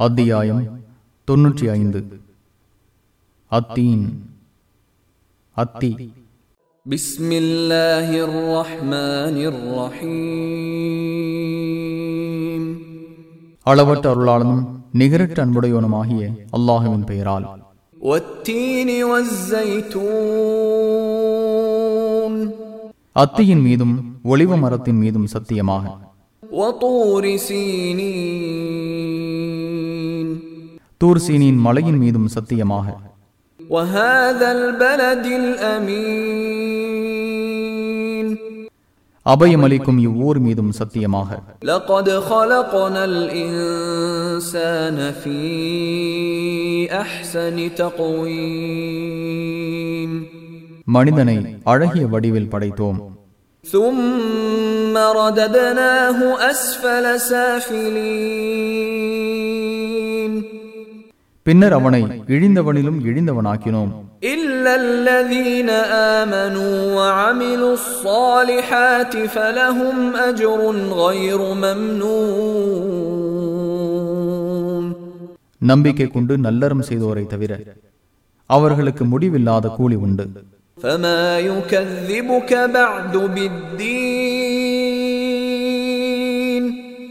அத்தியாயம் தொன்னூற்றி ஐந்து அத்தீன் அத்தி بسم الله الرحمن الرحيم அளவற்ற அருளாளனும் நிகரற்ற அன்புடையவனுமாகிய அல்லாஹுவின் பெயரால் والتين والزيتون அத்தியின் மீதும் ஒளிவ மரத்தின் மீதும் சத்தியமாக وطور سينين தூர்சீனின் மலையின் மீதும் சத்தியமாக وهذا البلد الأمين அபயமளிக்கும் இவ்வூர் மீதும் சத்தியமாக لقد خلقنا الإنسان في أحسن تقويم மனிதனை அழகிய வடிவில் படைத்தோம் ثم رددناه أسفل سافلين பின்னர் அவனை இழிந்தவனிலும் இழிந்தவனாக்கினோம் إلا الذين آمنوا وعملوا الصالحات فلهم أجر غير ممنون நம்பிக்கை கொண்டு நல்லறம் செய்தோரை தவிர அவர்களுக்கு முடிவில்லாத கூலி உண்டு فما يكذبك بعد بالدين